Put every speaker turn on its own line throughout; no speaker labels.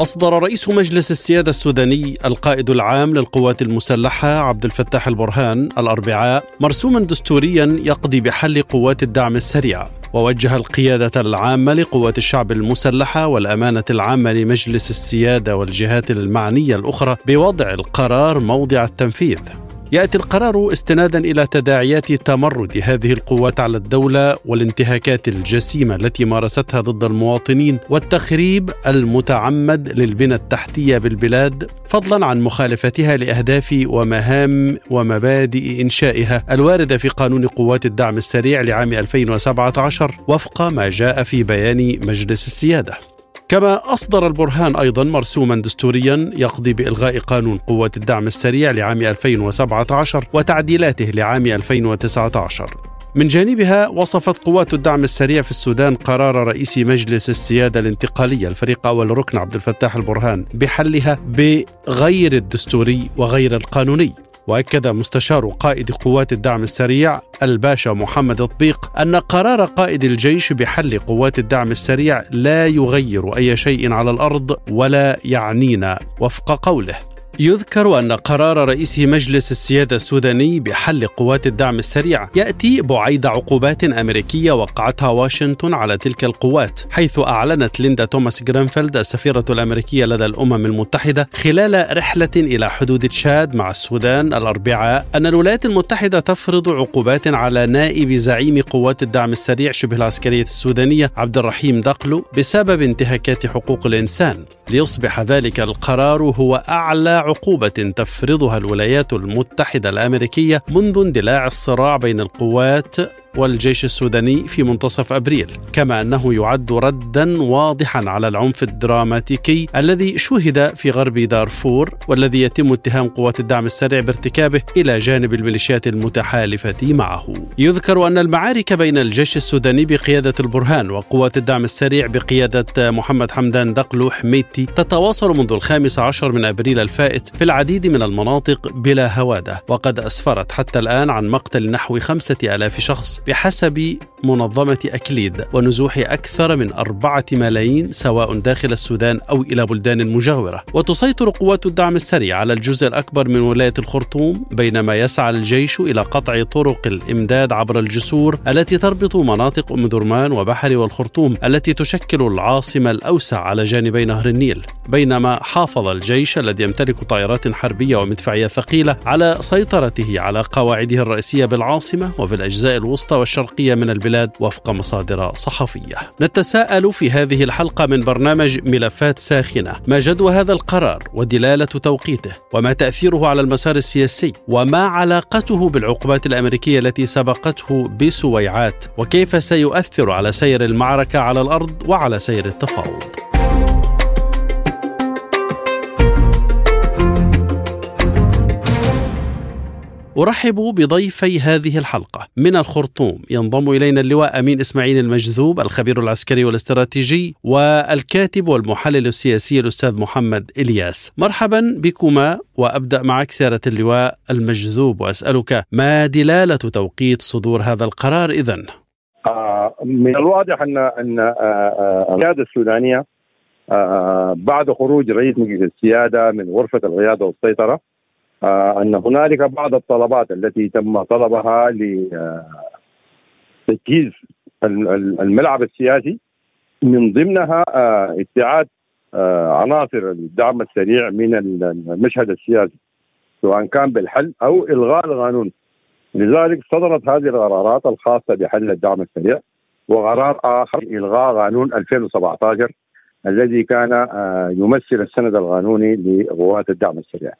أصدر رئيس مجلس السيادة السوداني القائد العام للقوات المسلحة عبد الفتاح البرهان الأربعاء مرسوما دستوريا يقضي بحل قوات الدعم السريع. ووجه القيادة العامة لقوات الشعب المسلحة والأمانة العامة لمجلس السيادة والجهات المعنية الأخرى بوضع القرار موضع التنفيذ. يأتي القرار استنادا إلى تداعيات تمرد هذه القوات على الدولة والانتهاكات الجسيمة التي مارستها ضد المواطنين والتخريب المتعمد للبنى التحتية بالبلاد فضلا عن مخالفتها لأهداف ومهام ومبادئ إنشائها الواردة في قانون قوات الدعم السريع لعام 2017 وفق ما جاء في بيان مجلس السيادة. كما أصدر البرهان أيضا مرسوما دستوريا يقضي بإلغاء قانون قوة الدعم السريع لعام 2017 وتعديلاته لعام 2019 من جانبها وصفت قوات الدعم السريع في السودان قرار رئيس مجلس السيادة الانتقالية الفريق أول ركن عبد الفتاح البرهان بحلها بغير الدستوري وغير القانوني. وأكد مستشار قائد قوات الدعم السريع الباشا محمد طبيق أن قرار قائد الجيش بحل قوات الدعم السريع لا يغير أي شيء على الأرض ولا يعنينا وفق قوله. يذكر أن قرار رئيس مجلس السيادة السوداني بحل قوات الدعم السريع يأتي بعيد عقوبات أمريكية وقعتها واشنطن على تلك القوات حيث أعلنت ليندا توماس جرينفيلد السفيرة الأمريكية لدى الأمم المتحدة خلال رحلة إلى حدود تشاد مع السودان الأربعاء أن الولايات المتحدة تفرض عقوبات على نائب زعيم قوات الدعم السريع شبه العسكرية السودانية عبد الرحيم دقلو بسبب انتهاكات حقوق الإنسان. ليصبح ذلك القرار هو أعلى عقوبة تفرضها الولايات المتحدة الأمريكية منذ اندلاع الصراع بين القوات والجيش السوداني في منتصف أبريل، كما أنه يعد ردا واضحا على العنف الدراماتيكي الذي شوهد في غرب دارفور والذي يتم اتهام قوات الدعم السريع بارتكابه إلى جانب الميليشيات المتحالفه معه. يذكر أن المعارك بين الجيش السوداني بقيادة البرهان وقوات الدعم السريع بقيادة محمد حمدان دقلو حميتي تتواصل منذ الخامس عشر من أبريل الفائت في العديد من المناطق بلا هوادة، وقد أسفرت حتى الآن عن مقتل نحو خمسة آلاف شخص بحسب منظمة أكليد ونزوح أكثر من أربعة ملايين سواء داخل السودان أو إلى بلدان مجاورة. وتسيطر قوات الدعم السريع على الجزء الأكبر من ولاية الخرطوم بينما يسعى الجيش إلى قطع طرق الإمداد عبر الجسور التي تربط مناطق أم درمان وبحري والخرطوم التي تشكل العاصمة الأوسع على جانبي نهر النيل. بينما حافظ الجيش الذي يمتلك طائرات حربية ومدفعية ثقيلة على سيطرته على قواعده الرئيسية بالعاصمة وفي الأجزاء الوسطى الوسطى والشرقية من البلاد وفق مصادر صحفية. نتساءل في هذه الحلقة من برنامج ملفات ساخنة. ما جدوى هذا القرار ودلالة توقيته؟ وما تأثيره على المسار السياسي؟ وما علاقته بالعقوبات الأمريكية التي سبقته بسويعات؟ وكيف سيؤثر على سير المعركة على الأرض وعلى سير التفاوض؟ أرحب بضيفي هذه الحلقة من الخرطوم ينضم إلينا اللواء أمين إسماعيل المجذوب الخبير العسكري والاستراتيجي والكاتب والمحلل السياسي الأستاذ محمد إلياس مرحبا بكما وأبدأ معك سيادة اللواء المجذوب وأسألك ما دلالة توقيت صدور هذا القرار إذن؟
آه من الواضح أن أن آه، آه، القيادة السودانية آه بعد خروج رئيس مجلس السيادة من غرفة القيادة والسيطرة أن هنالك بعض الطلبات التي تم طلبها لتجهيز الملعب السياسي. من ضمنها آه، ابتعاد آه، عناصر الدعم السريع من المشهد السياسي سواء كان بالحل أو إلغاء القانون. لذلك صدرت هذه القرارات الخاصة بحل الدعم السريع وقرار آخر إلغاء قانون 2017 الذي كان يمثل السند القانوني لقوات الدعم السريع.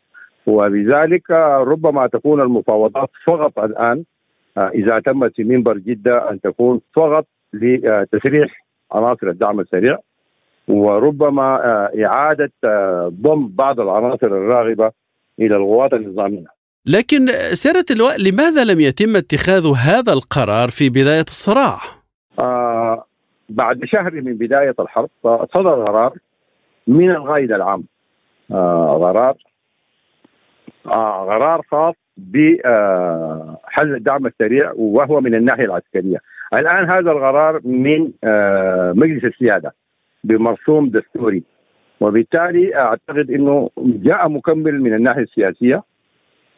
وبذلك ربما تكون المفاوضات فقط الآن إذا تمت في منبر جدة أن تكون فقط لتسريح عناصر الدعم السريع وربما إعادة ضم بعض العناصر الراغبة إلى القوات النظامية.
لكن سيادة اللواء لماذا لم يتم اتخاذ هذا القرار في بداية الصراع؟
آه بعد شهر من بداية الحرب صدر قرار من القائد العام آه قرار آه قرار خاص بحل الدعم السريع وهو من الناحية العسكرية. الآن هذا القرار من آه مجلس السيادة بمرسوم دستوري. وبالتالي أعتقد إنه جاء مكمل من الناحية السياسية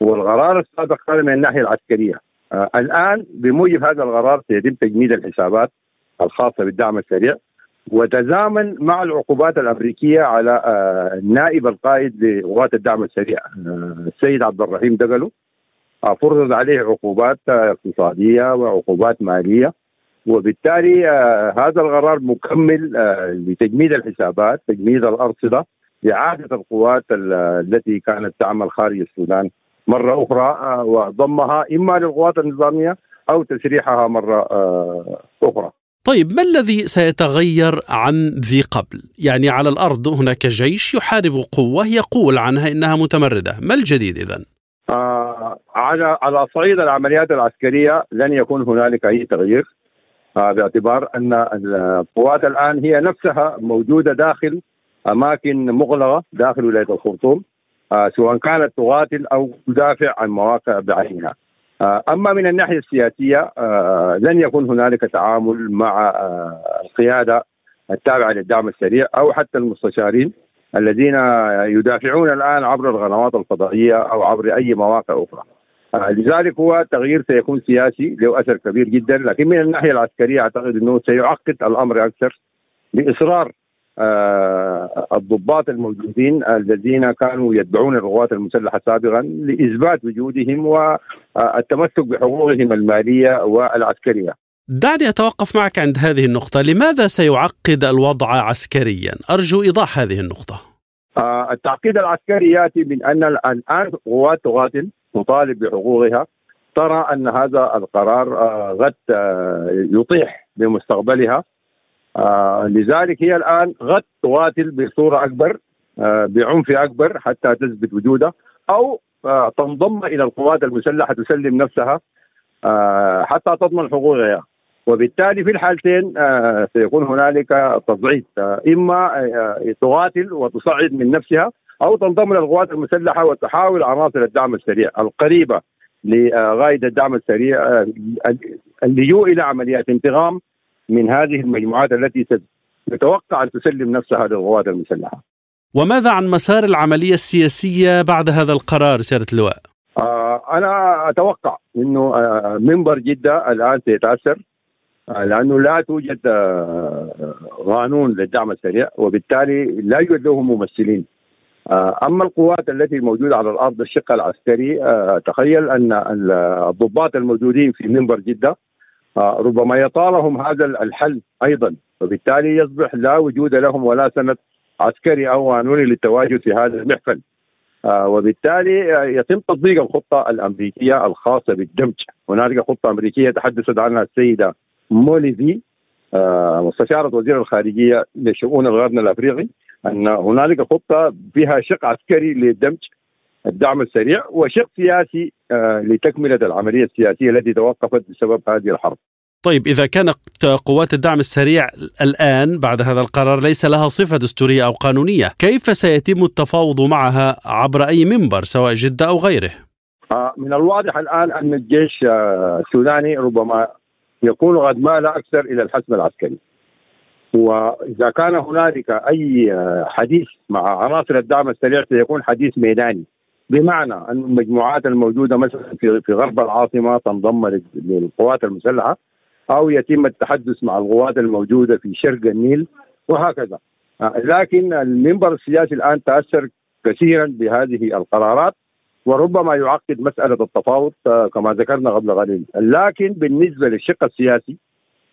والقرار السابق كان من الناحية العسكرية. آه الآن بموجب هذا القرار سيتم تجميد الحسابات الخاصة بالدعم السريع. وتزامن مع العقوبات الأمريكية على آه نائب القائد لقوات الدعم السريع آه السيد عبد الرحيم دقلو آه فرضت عليه عقوبات اقتصادية وعقوبات مالية وبالتالي هذا القرار مكمل لتجميد الحسابات تجميد الأرصدة اعاده القوات التي كانت تعمل خارج السودان مرة أخرى وضمها إما للقوات النظامية أو تسريحها مرة أخرى.
طيب ما الذي سيتغير عن ذي قبل؟ يعني على الأرض هناك جيش يحارب قوة يقول عنها إنها متمردة، ما الجديد اذا؟
آه على على صعيد العمليات العسكرية لن يكون هنالك أي تغيير آه باعتبار أن القوات الآن هي نفسها موجودة داخل أماكن مغلقة داخل ولاية الخرطوم آه سواء كانت تقاتل أو تدافع عن مواقع بعينها. آه أما من الناحية السياسية آه لن يكون هنالك تعامل مع القيادة التابعة للدعم السريع أو حتى المستشارين الذين يدافعون الآن عبر القنوات الفضائيه أو عبر أي مواقع أخرى. لذلك هو تغيير سيكون سياسي له أثر كبير جدا لكن من الناحية العسكرية أعتقد إنه سيعقد الأمر أكثر باصرار آه الضباط الموجودين الذين كانوا يتبعون القوات المسلحة سابقا لإثبات وجودهم والتمسك بحقوقهم المالية والعسكرية.
دعني أتوقف معك عند هذه النقطة، لماذا سيعقد الوضع عسكريا؟ أرجو إيضاح هذه النقطة.
آه التعقيد العسكري يأتي من أن الآن قوات تقاتل تطالب بحقوقها ترى أن هذا القرار آه غد آه يطيح بمستقبلها آه لذلك هي الآن غد تقاتل بصورة أكبر آه بعنف أكبر حتى تثبت وجودها أو آه تنضم إلى القوات المسلحة تسلم نفسها آه حتى تضمن حقوقها وبالتالي في الحالتين آه سيكون هنالك تصعيد آه إما آه تقاتل وتصعد من نفسها أو تنضم للقوات المسلحة وتحاول عناصر الدعم السريع القريبة لغاية الدعم السريع اللجوء إلى عمليات انتقام من هذه المجموعات التي تتوقع أن تسلم نفسها للقوات المسلحة.
وماذا عن مسار العملية السياسية بعد هذا القرار سيادة اللواء؟
آه أنا أتوقع إنه آه منبر جدة الآن سيتأثر آه لأنه لا توجد آه قانون للدعم السريع وبالتالي لا يوجد له ممثلين. آه أما القوات التي موجودة على الأرض الشق العسكري آه تخيل أن الضباط الموجودين في منبر جدة آه ربما يطالهم هذا الحل أيضا. وبالتالي يصبح لا وجود لهم ولا سند عسكري أو قانوني للتواجد في هذا المحفل. آه وبالتالي آه يتم تطبيق الخطة الأمريكية الخاصة بالدمج. هنالك خطة أمريكية تحدثت عنها السيدة موليفي مستشارة وزير الخارجية لشؤون الغرب الأفريقي أن هنالك خطة فيها شق عسكري للدمج. الدعم السريع وشق سياسي لتكملة العملية السياسية التي توقفت بسبب هذه الحرب.
طيب إذا كانت قوات الدعم السريع الآن بعد هذا القرار ليس لها صفة دستورية أو قانونية، كيف سيتم التفاوض معها عبر أي منبر سواء جدة أو غيره؟
من الواضح الآن أن الجيش السوداني ربما يكون قد مال أكثر إلى الحسم العسكري. وإذا كان هنالك أي حديث مع عناصر الدعم السريع سيكون حديث ميداني بمعنى أن المجموعات الموجودة مثلا في في غرب العاصمة تنضم للقوات المسلحة أو يتم التحدث مع القوات الموجودة في شرق النيل وهكذا. لكن المنبر السياسي الآن تأثر كثيرا بهذه القرارات وربما يعقد مسألة التفاوض كما ذكرنا قبل قليل. لكن بالنسبة للشق السياسي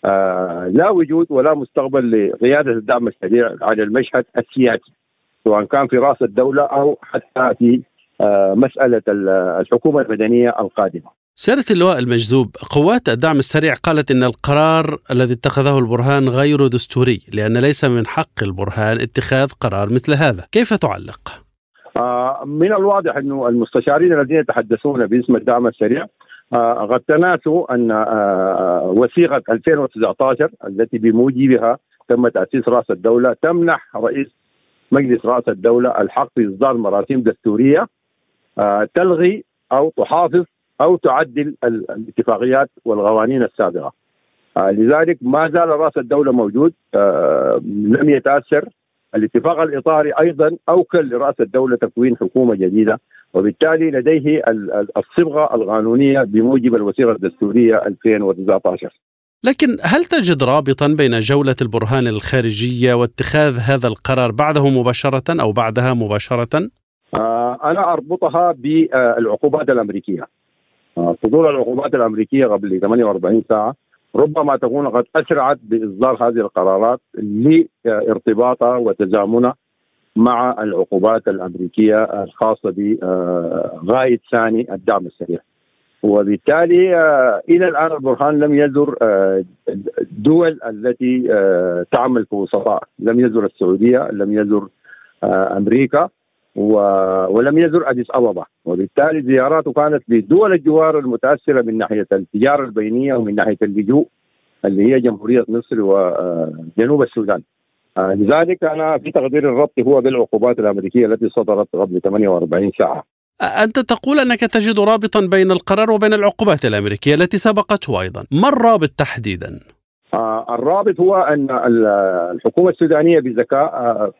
آه لا وجود ولا مستقبل لقيادة الدعم السريع على المشهد السياسي سواء كان في رأس الدولة أو حتى في مسألة الحكومة المدنية القادمة.
سيادة اللواء المجذوب قوات الدعم السريع قالت إن القرار الذي اتخذه البرهان غير دستوري لأن ليس من حق البرهان اتخاذ قرار مثل هذا، كيف تعلق؟
آه من الواضح إنه المستشارين الذين يتحدثون باسم الدعم السريع آه قد تناسوا أن آه وثيقة 2019 التي بموجبها تم تأسيس رأس الدولة تمنح رئيس مجلس رأس الدولة الحق في إصدار مراسيم دستورية آه تلغي أو تحافظ أو تعدل الاتفاقيات والقوانين السابقة. آه لذلك ما زال رأس الدولة موجود آه لم يتأثر الاتفاق الإطاري أيضا أوكل لرأس الدولة تكوين حكومة جديدة وبالتالي لديه الصبغة القانونية بموجب الوثيقة الدستورية 2019
لكن هل تجد رابطا بين جولة البرهان الخارجية واتخاذ هذا القرار بعده مباشرة أو بعدها مباشرة؟
آه أنا أربطها بالعقوبات الأمريكية. آه صدور العقوبات الأمريكية قبل 48 ساعة ربما تكون قد أسرعت بإصدار هذه القرارات لارتباطها وتزامنها مع العقوبات الأمريكية الخاصة بغاية ثاني الدعم السريع. وبالتالي إلى الآن البرهان لم يزر الدول التي تعمل في وسطاء. لم يزر السعودية لم يزر أمريكا. ولم يزر أديس أبابا. وبالتالي زياراته كانت لدول الجوار المتأثرة من ناحية التجارة البينية ومن ناحية اللجوء اللي هي جمهورية مصر وجنوب السودان. لذلك أنا في تقدير الربط هو بالعقوبات الأمريكية التي صدرت قبل 48 ساعة.
أنت تقول أنك تجد رابطا بين القرار وبين العقوبات الأمريكية التي سبقته أيضا. ما الرابط تحديدا؟
آه الرابط هو أن الحكومة السودانية بذكاء آه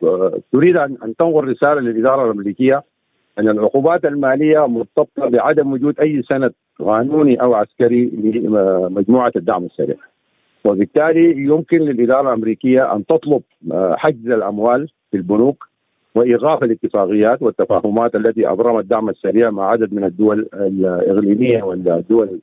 تريد أن تنقل رسالة للإدارة الأمريكية أن العقوبات المالية مرتبطة بعدم وجود أي سند قانوني أو عسكري لمجموعة الدعم السريع. وبالتالي يمكن للإدارة الأمريكية أن تطلب حجز الأموال في البنوك وإيقاف الاتفاقيات والتفاهمات التي ابرم الدعم السريع مع عدد من الدول الإقليمية والدول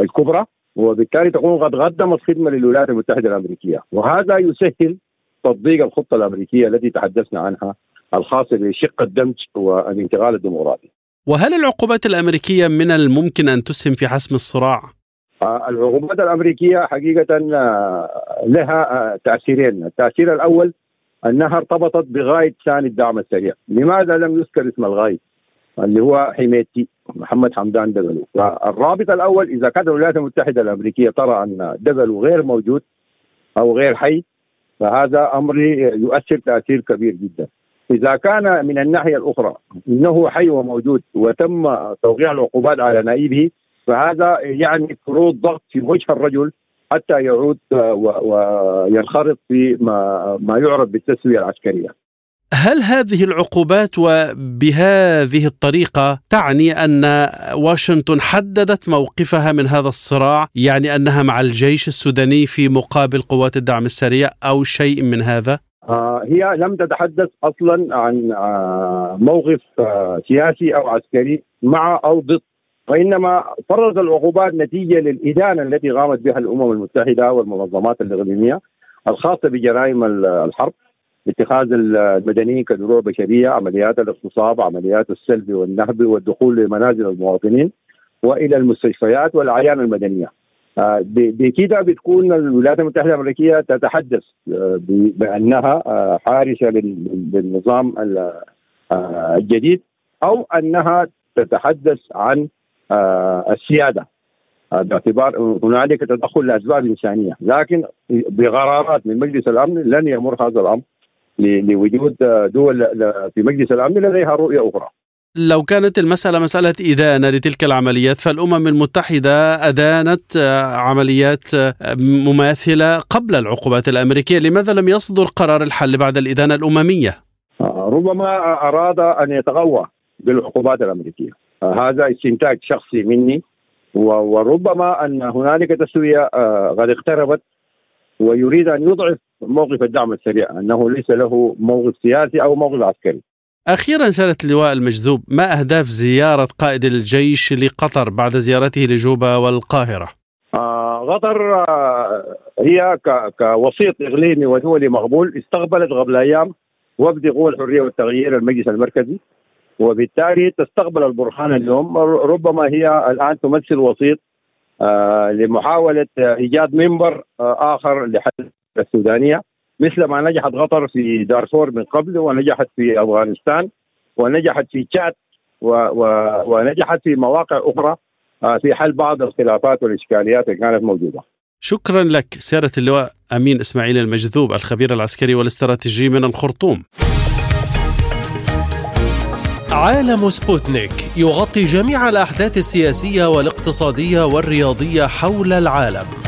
الكبرى. وبالتالي تكون قد قدمت خدمه للولايات المتحدة الأمريكية وهذا يسهل تطبيق الخطة الأمريكية التي تحدثنا عنها الخاصة بشق الدمج والانتقال الديمقراطي.
وهل العقوبات الأمريكية من الممكن أن تسهم في حسم الصراع؟
العقوبات الأمريكية حقيقة لها تأثيرين، التأثير الأول أنها ارتبطت بغاية ثاني الدعم السريع، لماذا لم يذكر اسم الغايد؟ اللي هو حميتي محمد حمدان دغلو، فالرابط الأول إذا كانت الولايات المتحدة الأمريكية ترى أن دغلو غير موجود أو غير حي فهذا أمر يؤثر تأثير كبير جدا. إذا كان من الناحية الأخرى إنه حي وموجود وتم توقيع العقوبات على نائبه فهذا يعني فروض ضغط في وجه الرجل حتى يعود وينخرط في ما, ما يعرف بالتسوية العسكرية.
هل هذه العقوبات وبهذه الطريقة تعني أن واشنطن حددت موقفها من هذا الصراع؟ يعني أنها مع الجيش السوداني في مقابل قوات الدعم السريع أو شيء من هذا؟
آه هي لم تتحدث أصلا عن آه موقف آه سياسي أو عسكري مع أو ضد وإنما فرض العقوبات نتيجة للإدانة التي قامت بها الأمم المتحدة والمنظمات الإقليمية الخاصة بجرائم الحرب اتخاذ المدنيين كدروع بشرية، عمليات الاغتصاب، عمليات السلب والنهب والدخول لمنازل المواطنين وإلى المستشفيات والأعيان المدنية. بكده بتكون الولايات المتحدة الأمريكية تتحدث بأنها حارسة للنظام الجديد أو أنها تتحدث عن السيادة. باعتبار هنالك تدخل لأسباب إنسانية، لكن بقرارات من مجلس الأمن لن يمر هذا الأمر. لوجود دول في مجلس الأمن لديها رؤية أخرى.
لو كانت المسألة مسألة إدانة لتلك العمليات فالأمم المتحدة أدانت عمليات مماثلة قبل العقوبات الأمريكية لماذا لم يصدر قرار الحل بعد الإدانة الأممية؟
ربما أراد أن يتغوى بالعقوبات الأمريكية هذا استنتاج شخصي مني وربما أن هنالك تسوية قد اقتربت ويريد أن يضعف موقف الدعم السريع أنه ليس له موقف سياسي أو موقف عسكري
أخيرا سيادة اللواء المجذوب ما أهداف زيارة قائد الجيش لقطر بعد زيارته لجوبا والقاهرة؟
آه قطر آه هي كوسيط إقليمي ودولي مقبول استقبلت قبل أيام وفد قوى الحرية والتغيير المجلس المركزي وبالتالي تستقبل البرهان اليوم ربما هي الآن تمثل وسيط آه لمحاولة إيجاد منبر آه آخر لحل السودانية مثل ما نجحت قطر في دارفور من قبل ونجحت في أفغانستان ونجحت في تشاد ونجحت في مواقع أخرى آه في حل بعض الخلافات والإشكاليات اللي كانت موجودة.
شكرا لك سيادة اللواء أمين إسماعيل المجذوب الخبير العسكري والاستراتيجي من الخرطوم.
عالم سبوتنيك يغطي جميع الأحداث السياسية والاقتصادية والرياضية حول العالم.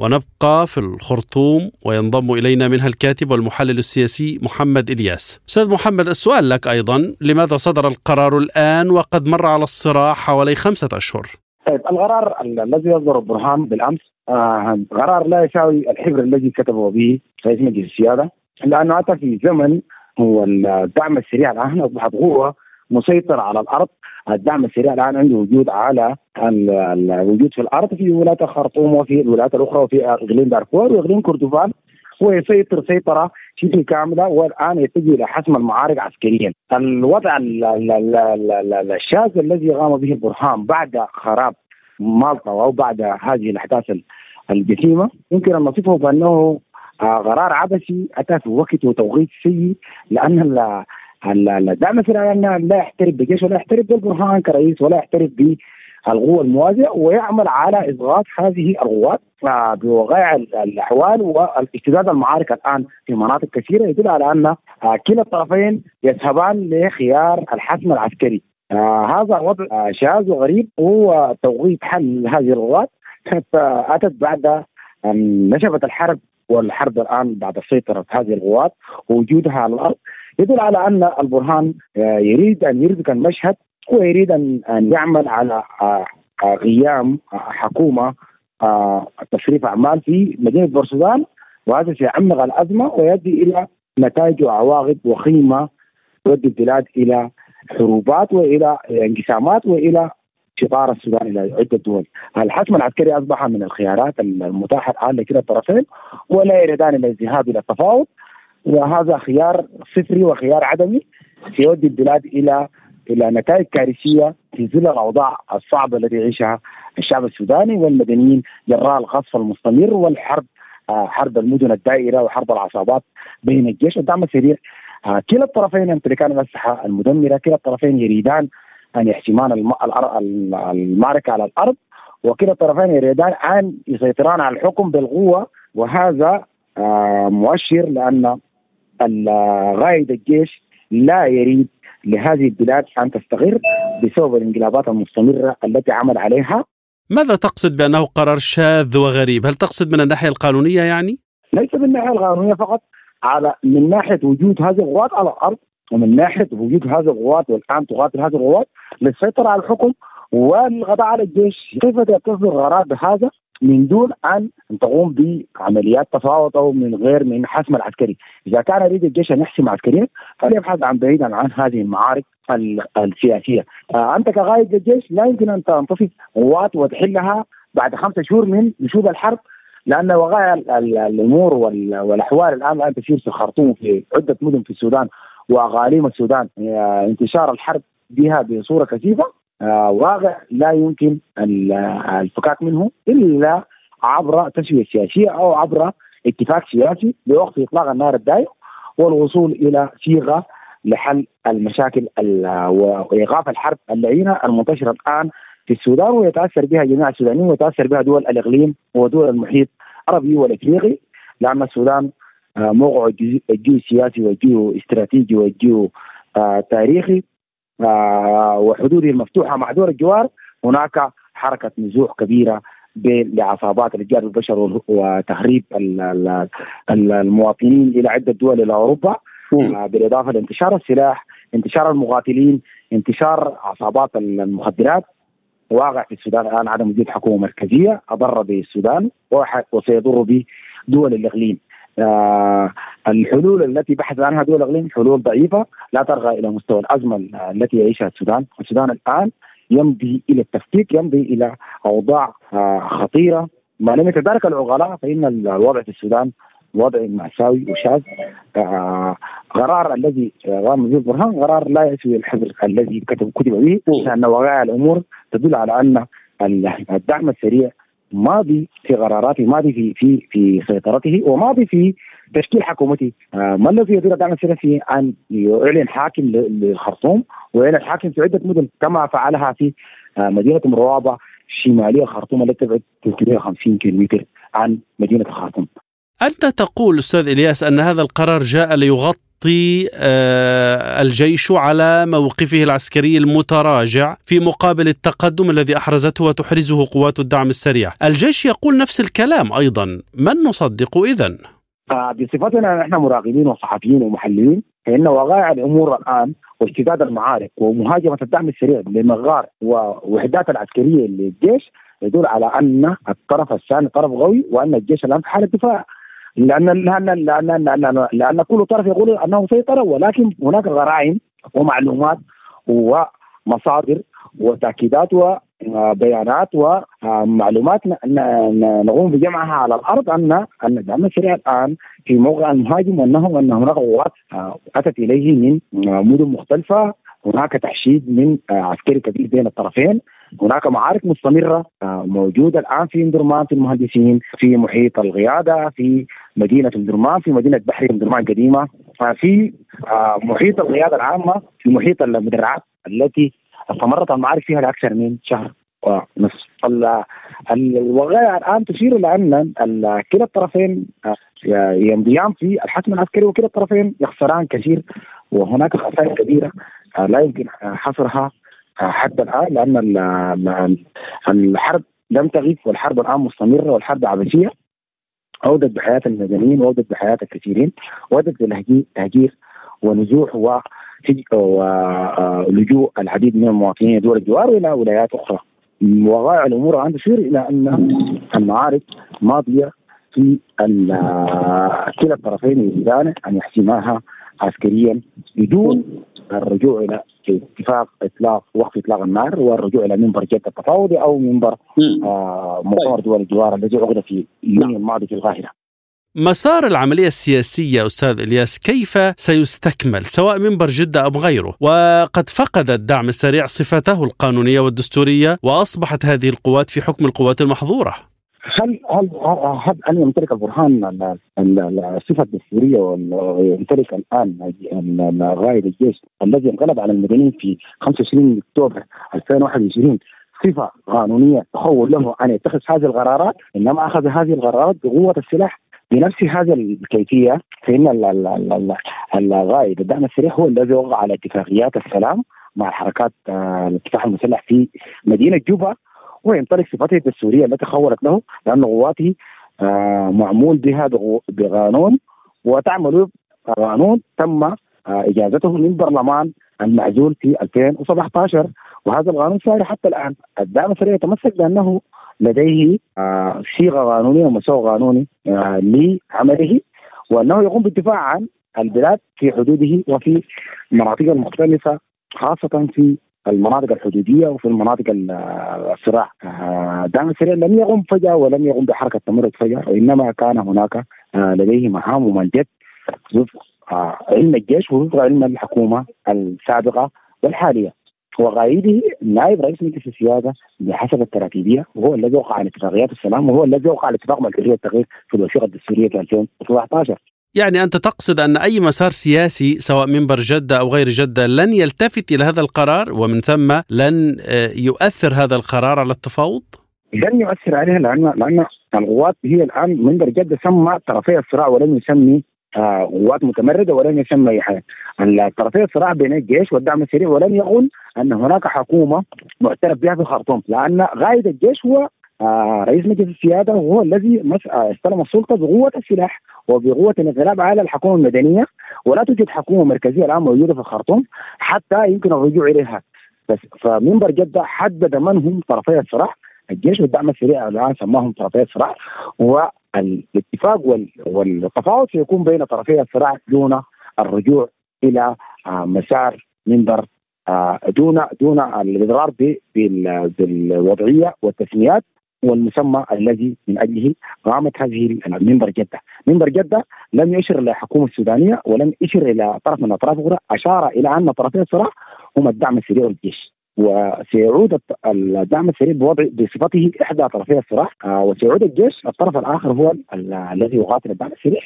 ونبقى في الخرطوم وينضم إلينا منها الكاتب والمحلل السياسي محمد إلياس. أستاذ محمد السؤال لك أيضا، لماذا صدر القرار الآن وقد مر على الصراع حوالي خمسة أشهر؟
طيب القرار الذي يصدر البرهان بالأمس آه قرار لا يساوي الحبر الذي كتبه به رئيس مجلس السيادة لأنه أتى في زمن هو الدعم السريع الآن أصبحت قوة مسيطره على الأرض الدعم السريع الآن عنده وجود على الوجود في الأرض في ولاية الخرطوم وفي الولايات الأخرى وفي إقليم دارفور وإقليم كردفان هو يسيطر سيطرة شبه كاملة والآن يتجه إلى حسم المعارك عسكريا. الوضع الشاذ الذي قام به البرهان بعد خراب مالطا أو بعد هذه الأحداث الجسيمة يمكن أن نصفه بأنه قرار عبثي أتى في وقت وتوقيت سيء لأن الدعم الفلاني لا يحترف بجيش ولا يحترف بالبرهان كرئيس ولا يحترف بالقوة الموازية ويعمل على إسقاط هذه القوات بوقائع الأحوال واستداد المعارك الآن في مناطق كثيرة يدل على أن كلا الطرفين يذهبان لخيار الحسم العسكري. هذا وضع شاذ وغريب هو توقيت حل هذه القوات أتت بعد أن نشبت الحرب والحرب الآن بعد السيطره هذه القوات ووجودها على الأرض يدل على أن البرهان يريد أن يربك المشهد ويريد ان أن يعمل على قيام حكومة تصريف أعمال في مدينة بورسودان وهذا سيعمق الأزمة ويؤدي إلى نتائج وعواقب وخيمة تؤدي البلاد إلى حروبات وإلى انقسامات وإلى شطار السودان إلى عدة دول. الحسم العسكري أصبح من الخيارات المتاحة الآن لكلا الطرفين ولا يريدان إلى الذهاب إلى التفاوض وهذا خيار صفري وخيار عدمي سيؤدي البلاد إلى إلى نتائج كارثية في ظل الأوضاع الصعبة التي يعيشها الشعب السوداني والمدنيين جراء القصف المستمر والحرب حرب المدن الدائرة وحرب العصابات بين الجيش والدعم السريع. كلا الطرفين يمتلكان الاسلحه المدمرة كلا الطرفين يريدان أن يحسمان المعركة على الأرض وكلا الطرفين يريدان أن يسيطران على الحكم بالقوة. وهذا مؤشر لأن غايد الجيش لا يريد لهذه البلاد أن تستقر بسبب الانقلابات المستمرة التي عمل عليها
ماذا تقصد بأنه قرار شاذ وغريب؟ هل تقصد من الناحية القانونية يعني؟
ليس من الناحية القانونية فقط على من ناحية وجود هذه القوات على الأرض ومن ناحية وجود هذه القوات والآن تقاتل هذه القوات للسيطرة على الحكم والقضاء على الجيش كيف تصدر قرار بهذا من دون أن تقوم بعمليات تفاوض أو من غير من حسم العسكري، إذا كان يريد الجيش أن يحسم عسكريا فليبحث عن بعيدا عن هذه المعارك السياسية، آه أنت كقائد الجيش لا يمكن أن تنتصف قوات وتحلها بعد خمسة شهور من نشوب الحرب لأن وقائع الأمور والأحوال الآن الان تسير في الخرطوم في عدة مدن في السودان وأقاليم السودان. انتشار الحرب بها بصورة كثيفة. واقع لا يمكن الفكاك منه إلا عبر تسوية سياسية أو عبر اتفاق سياسي بوقف إطلاق النار الدائم والوصول إلى صيغة لحل المشاكل وإيقاف الحرب اللعينة المنتشرة الآن في السودان ويتأثر بها جميع السودانيين ويتأثر بها دول الإقليم ودول المحيط العربي والإفريقي لأن السودان موقع الجيو السياسي والجيو استراتيجي والجيو تاريخي وحدوده المفتوحة مع دول الجوار هناك حركة نزوح كبيرة لعصابات رجال البشر وتهريب المواطنين إلى عدة دول إلى أوروبا. بالإضافة لانتشار السلاح انتشار المقاتلين انتشار عصابات المخدرات. واقع في السودان الآن عدم وجود حكومة مركزية أضر بالسودان وسيضر بدول الإقليم. آه الحلول التي بحث عنها دول الاقليم حلول ضعيفة لا ترغى إلى مستوى الأزمة التي يعيشها السودان، السودان الآن يمضي إلى التفكيك يمضي إلى أوضاع آه خطيرة. ما لم يتدارك العقلاء فإن الوضع في السودان وضع مأساوي وشاذ. آه قرار الذي قام به برهان قرار لا يسوي الحبر الذي كتب كتب به لأن وقائع الأمور تدل على أن الدعم السريع ماضي في قراراته ماضي في في في سيطرته وماضي في تشكيل حكومته آه ما الذي يدور الدعم السريع في أن يعلن حاكم للخرطوم ويعلن حاكم في عدة مدن كما فعلها في آه مدينة مروابة شمالية الخرطوم التي تبعد 350 كيلومتر عن مدينة الخرطوم.
أنت تقول أستاذ إلياس أن هذا القرار جاء ليغطي الجيش على موقفه العسكري المتراجع في مقابل التقدم الذي أحرزته وتحرزه قوات الدعم السريع. الجيش يقول نفس الكلام أيضا. من نصدق إذن؟
بصفتنا نحن مراقبين وصحفيين ومحللين فإن وقائع الأمور الآن واشتداد المعارك ومهاجمة الدعم السريع للمغار ووحدات العسكرية للجيش يدل على أن الطرف الثاني طرف قوي وأن الجيش الآن في حالة دفاع. لأن لأن لأن لأن, لأن كل طرف يقول أنه سيطر ولكن هناك غرائم ومعلومات ومصادر وتأكيدات وبيانات ومعلومات نقوم بجمعها على الأرض ان أن الدعم السريع الآن في موقع المهاجم وانه أن هناك قوات أتت إليه من مدن مختلفة. هناك تحشيد من عسكري كبير بين الطرفين. هناك معارك مستمرة موجودة الآن في درمان في المهندسين في محيط القيادة في مدينة درمان في مدينة بحري درمان القديمة في محيط القيادة العامة في محيط المدرعات التي استمرت المعارك فيها لأكثر من شهر ونصف. الوقائع الآن تشير إلى أن كلا الطرفين يمضيان في الحكم العسكري وكلا الطرفين يخسران كثير وهناك خسائر كبيرة لا يمكن حصرها حتى الآن لأن الحرب لم تغيب والحرب الآن مستمرة والحرب عبثية أودت بحياة المدنيين وأودت بحياة الكثيرين وأودت بتهجير ونزوح و ولجوء العديد من المواطنين دول الجوار إلى ولايات أخرى. وقائع الأمور الآن تشير إلى أن المعارك ماضية في كلا الطرفين يريدان أن يحسماها عسكريا بدون الرجوع إلى اتفاق اطلاق وقف إطلاق النار والرجوع إلى منبر جدة التفاوضي أو منبر آه مؤتمر دول الجوار الذي عقد في يونيو الماضي في القاهرة.
مسار العملية السياسية أستاذ إلياس كيف سيستكمل سواء منبر جدة أم غيره؟ وقد فقد الدعم السريع صفته القانونية والدستورية وأصبحت هذه القوات في حكم القوات المحظورة.
هل هل هل هل يمتلك البرهان الصفة الدستورية ويمتلك الآن غاية الجيش الذي انقلب على المدنيين في 25 أكتوبر 2021 صفة قانونية تخول له أن يتخذ هذه القرارات؟ إنما أخذ هذه القرارات بقوة السلاح بنفس هذه الكيفية فإن الغائد الدعم السريع هو الذي وقع على اتفاقيات السلام مع حركات الاتفاق المسلح في مدينة جوبا. ويمتلك صفته الدستورية التي خولت له لأن قواته آه معمول بها بقانون وتعمل قانون تم آه إجازته من برلمان المعزول في 2017 وهذا القانون ساري حتى الآن. الدعم السريع يتمسك بأنه لديه آه صيغة قانونيه ومسوغ قانوني لعمله وأنه يقوم بالدفاع عن البلاد في حدوده وفي المناطق المختلفة خاصة في المناطق الحدودية وفي المناطق الصراع. دعم السريع لم يقم فجأة ولم يقم بحركة تمرد فجأة وإنما كان هناك لديه مهام ممجد وفق علم الجيش ووفق علم الحكومة السابقة والحالية. وقائده نائب رئيس مجلس السيادة بحسب التراتيبيه وهو الذي وقع على اتفاقيات السلام وهو الذي وقع على اتفاق مركزيه التغيير في الوثيقة الدستورية في 2017
يعني أنت تقصد أن أي مسار سياسي سواء منبر جدة أو غير جدة لن يلتفت إلى هذا القرار ومن ثم لن يؤثر هذا القرار على التفاوض؟
لن يؤثر عليها لأن لأن القوات هي الآن منبر جدة سمى طرفي الصراع ولم يسمي قوات متمردة ولم يسمى أي حاجة. طرفي الصراع بين الجيش والدعم السريع ولن يقول أن هناك حكومة معترف بها في الخرطوم لأن غاية الجيش هو آه رئيس مجلس السيادة هو الذي استلم السلطة بقوة السلاح وبقوة الانقلاب على الحكومة المدنية ولا توجد حكومة مركزية الآن موجودة في الخرطوم حتى يمكن الرجوع إليها. بس فمنبر جدة حدد من هم طرفي الصراع. الجيش والدعم السريع الآن سماهم طرفي الصراع والاتفاق والتفاوض سيكون بين طرفي الصراع دون الرجوع إلى آه، مسار منبر آه، دون دون الإضرار بالوضعية والتسميات. والمسمى الذي من أجله قامت هذه المنبر جدة، منبر جدة لم يشر إلى الحكومة السودانية ولم يشر إلى طرف من الاطراف الاخرى، أشار إلى أن طرفي الصراع هم الدعم السريع والجيش. وسيعود الدعم السريع بوضع بصفته إحدى طرفي الصراع آه، وسيعود الجيش. الطرف الآخر هو الذي يقاتل الدعم السريع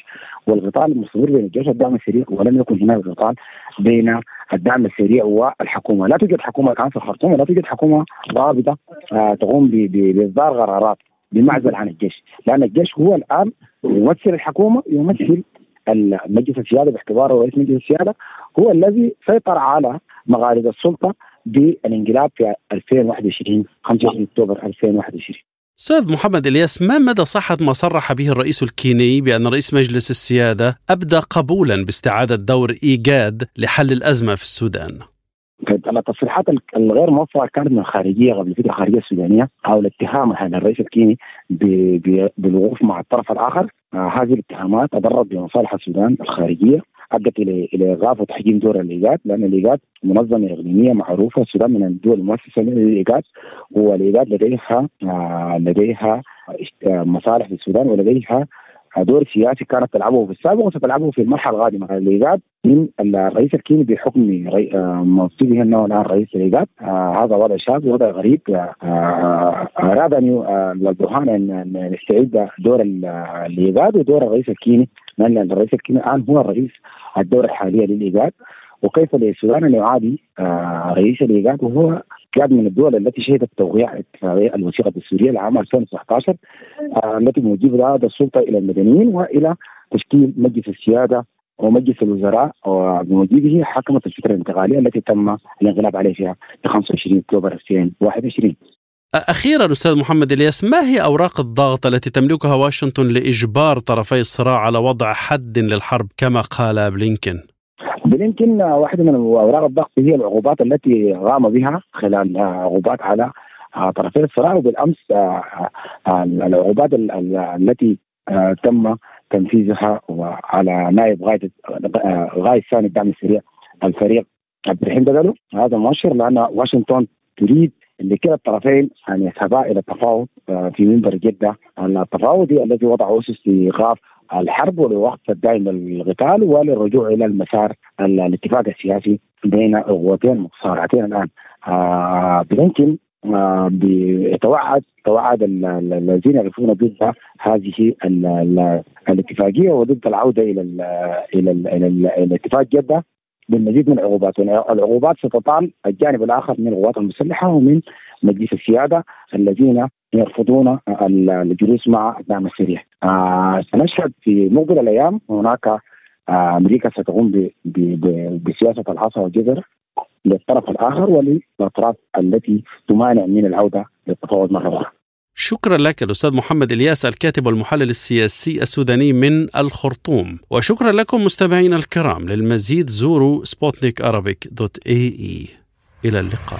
والقتال مستمر بين الجيش والدعم السريع ولم يكن هناك قتال بين الدعم السريع والحكومة، لا توجد حكومة الآن في الخرطوم ولا توجد حكومة ضابطة آه، تقوم بإصدار قرارات بمعزل عن الجيش، لأن الجيش هو الآن يمثل الحكومة يمثل مجلس السيادة باعتباره رئيس مجلس السيادة هو الذي سيطر على مغارب السلطة بالانقلاب في 2021 25 أكتوبر 2021
أستاذ محمد إلياس ما مدى صحة ما صرح به الرئيس الكيني بأن رئيس مجلس السيادة أبدى قبولا باستعادة دور إيجاد لحل الأزمة في السودان؟
التصريحات الغير موفقه كانت من الخارجية قبل كده الخارجية السودانية حول اتهام الرئيس الكيني بالوقوف مع الطرف الآخر. آه هذه الاتهامات أضرت بمصالح السودان الخارجية. أدت إلى إلى ايقاف وتحجيم دور الايجاد لأن الايجاد منظمة اقليميه معروفة السودان من الدول المؤسسة للايجاد والايجاد لديها آه لديها آه، مصالح في السودان ولديها دور سياسي كانت تلعبه في السابق وستلعبه في المرحلة القادمة. الايجاد من الرئيس الكيني بحكم آه، منصبه إنه الان رئيس الايجاد آه هذا وضع شاذ وضع غريب. آه, آه، أراد أن البرهان ان يستعيد دور الايجاد ودور الرئيس الكيني. لأن الرئيس الكيني الآن هو الرئيس الدورة الحالية للايجاد وكيف للسودان أن يعادي آه رئيس الايجاد وهو كان من الدول التي شهدت توقيع اتفاقيه الوثيقة الدستوريه لعام 2019 آه التي موجبه السلطة إلى المدنيين وإلى تشكيل مجلس السيادة ومجلس الوزراء وبموجبه حكمت الفترة الانتقالية التي تم الانقلاب عليه فيها في 25 أكتوبر 2021
أخيرا أستاذ محمد إلياس ما هي أوراق الضغط التي تملكها واشنطن لإجبار طرفي الصراع على وضع حد للحرب كما قال بلينكن؟
بلينكن واحدة من أوراق الضغط هي العقوبات التي قام بها خلال عقوبات على طرفي الصراع وبالأمس العقوبات التي تم تنفيذها على نائب غاية غاية ثاني الدعم السريع الفريق عبد الرحيم بدلو. هذا مؤشر لأن واشنطن تريد لكلا الطرفين أن يذهبا إلى التفاوض آه، في منبر جدة. التفاوض الذي وضع أسس لإيقاف الحرب ولوقف الدائم للقتال وللرجوع إلى المسار الاتفاق السياسي بين القوتين المتصارعتين الآن آه بلينكن آه توعد توعد الذين يعرفون ضد هذه الاتفاقية وضد العودة إلى ال إلى ال إلى, إلى الاتفاق جدة بالمزيد من العقوبات العقوبات ستطال الجانب الآخر من القوات المسلحة ومن مجلس السيادة الذين يرفضون الجلوس مع الدعم السريع. آه سنشهد في مقبل الأيام هناك آه أمريكا ستقوم بسياسة العصا والجزر للطرف الآخر وللأطراف التي تمانع من العودة للتفاوض مره أخرى.
شكرا لك الأستاذ محمد إلياس الكاتب والمحلل السياسي السوداني من الخرطوم. وشكرا لكم مستمعينا الكرام للمزيد زوروا سبوتنيك dot ae. إلى اللقاء.